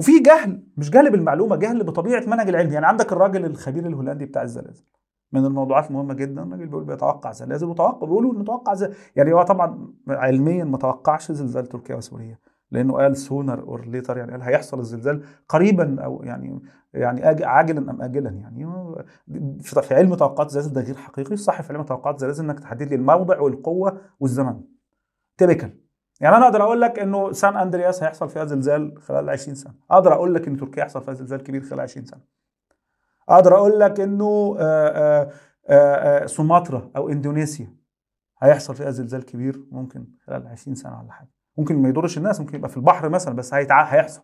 وفي جهل مش جهل بالمعلومة جهل بطبيعة المنهج العلمي يعني عندك الراجل الخبير الهولندي بتاع الزلازل. من الموضوعات المهمه جدا الراجل بيقول بيتوقع زلازل وتوقع بيقولوا متوقع زلازل يعني هو طبعا علميا ما توقعش زلزال تركيا وسوريا لأنه قال sooner or later يعني قال هيحصل الزلزال قريبا أو يعني يعني عاجلا أم اجلا يعني. في علم توقعات الزلازل ده غير حقيقي. الصح في علم توقعات الزلازل إنك تحدد لي الموضع والقوة والزمن. تيبيكال يعني أنا أقدر أقول لك إنه سان أندرياس هيحصل فيها زلزال خلال 20 سنة. أقدر أقول لك إن تركيا هيحصل فيها زلزال كبير خلال 20 سنة. أقدر أقول لك إنه آآ آآ سومطرة أو إندونيسيا هيحصل فيها زلزال كبير ممكن خلال 20 سنة ولا حاجة. ممكن ما يضرش الناس ممكن يبقى في البحر مثلا بس هيتع... هيحصل.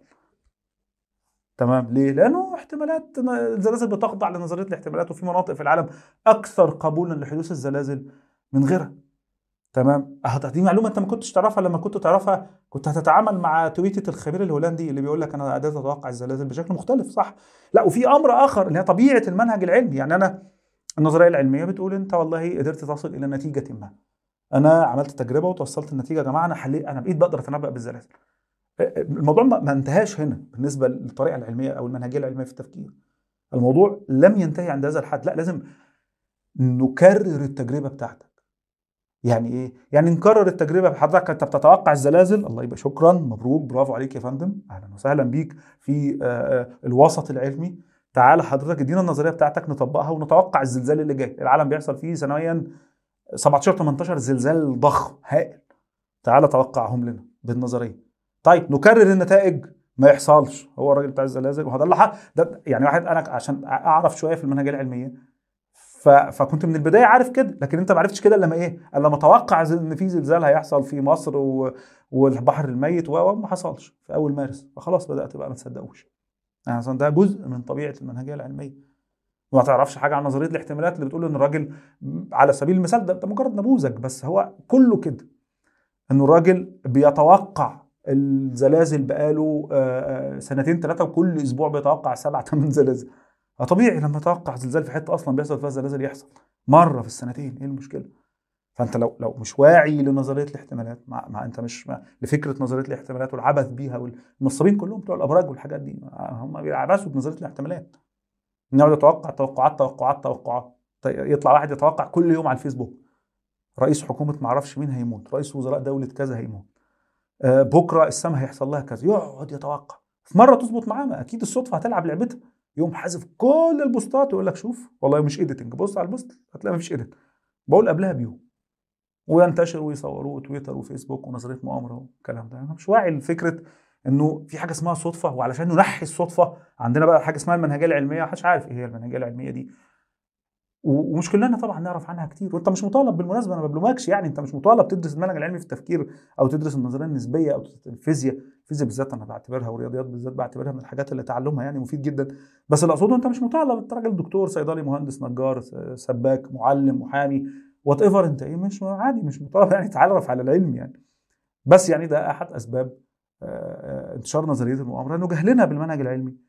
تمام؟ ليه؟ لأنه احتمالات الزلازل بتخضع لنظرية الاحتمالات وفي مناطق في العالم أكثر قبولا لحدوث الزلازل من غيرها. تمام؟ دي معلومة أنت ما كنتش تعرفها. لما كنت تعرفها كنت هتتعامل مع تويتة الخبير الهولندي اللي بيقول لك أنا قدرت أتوقع الزلازل بشكل مختلف صح؟ لا وفي أمر آخر اللي هي طبيعة المنهج العلمي. يعني أنا النظرية العلمية بتقول أنت والله قدرت تصل إلى نتيجة ما. أنا عملت تجربة وتوصلت النتيجة يا جماعة أنا حليت أنا بقيت بقدر أتنبأ بالزلازل. الموضوع ما انتهاش هنا بالنسبة للطريقة العلمية أو المنهجية العلمية في التفكير. الموضوع لم ينتهي عند هذا الحد. لا لازم نكرر التجربة بتاعتك. يعني إيه؟ يعني نكرر التجربة حضرتك أنت بتتوقع الزلازل؟ الله يبقى شكرا. مبروك. برافو عليك يا فندم. أهلا وسهلا بيك في الوسط العلمي. تعال حضرتك ادينا النظرية بتاعتك نطبقها ونتوقع الزلزال اللي جاي. العالم بيحصل فيه سنويا 17 18 زلزال ضخم هائل. تعال توقعهم لنا بالنظرية. طيب نكرر النتائج. ما يحصلش. هو الراجل بتاع الزلازل وهذا اللي ده يعني واحد أنا عشان أعرف شوية في المنهجيه العلميه فكنت من البداية عارف كده لكن انت ما عرفتش كده لما إيه؟ إلا لما أتوقع إن في زلزال هيحصل في مصر و... والبحر الميت وما حصلش في أول مارس. فخلاص بدأت بقى ما تصدقوش. يعني أصلا ده جزء من طبيعة المنهجية العلمية. وما تعرفش حاجة عن نظرية الاحتمالات اللي بتقول إن الراجل على سبيل المثال ده, ده مجرد نموذج بس هو كله كده. انه الراجل بيتوقع الزلازل بقاله سنتين ثلاثة وكل أسبوع بيتوقع سبع ثمان زلازل. طبيعي لما أتوقع زلزال في حتة أصلا بيحصل فيها زلازل يحصل. مرة في السنتين إيه المشكلة؟ فأنت لو لو مش واعي لنظرية الاحتمالات مع, مع أنت مش مع لفكرة نظرية الاحتمالات والعبث بيها والنصابين كلهم بتوع الأبراج والحاجات دي هم بيعبثوا بنظرية الاحتمالات. نقعد نتوقع توقعات توقعات توقعات. يطلع واحد يتوقع كل يوم على الفيسبوك. رئيس حكومة ما أعرفش مين هيموت رئيس وزراء دولة كذا هيموت. آه بكرة السما هيحصل لها كذا يقعد يتوقع. في مرة تظبط معاه أكيد الصدفة هتلعب لعبتها. يقوم حاذف كل ال posts ويقول لك شوف والله مش editing بص على ال post هتلاقي مفيش edit بقول قبلها بيوم. وينتشر ويصوروه تويتر وفيسبوك ونظرية مؤامرة والكلام ده. أنا مش واعي لفكرة إنه في حاجة اسمها صدفة وعلشان ننحي الصدفة عندنا بقى حاجة اسمها المنهجية العلمية محدش عارف إيه هي المنهجية العلمية دي. ومش كلنا طبعا نعرف عنها كتير. وانت مش مطالب بالمناسبة أنا ما بلومكش يعني. انت مش مطالب تدرس المنهج العلمي في التفكير أو تدرس النظرية النسبية أو الفيزياء. الفيزياء بالذات أنا بعتبرها والرياضيات بالذات بعتبرها من الحاجات اللي تعلمها يعني مفيد جدا. بس اللي أقصده أنت مش مطالب. أنت راجل دكتور صيدلي مهندس نجار سباك معلم محامي whatever أنت. إيه مش عادي مش مطالب يعني تعرف على العلم يعني. بس يعني ده أحد أسباب انتشار نظرية المؤامرة إنه جهلنا بالمنهج العلمي.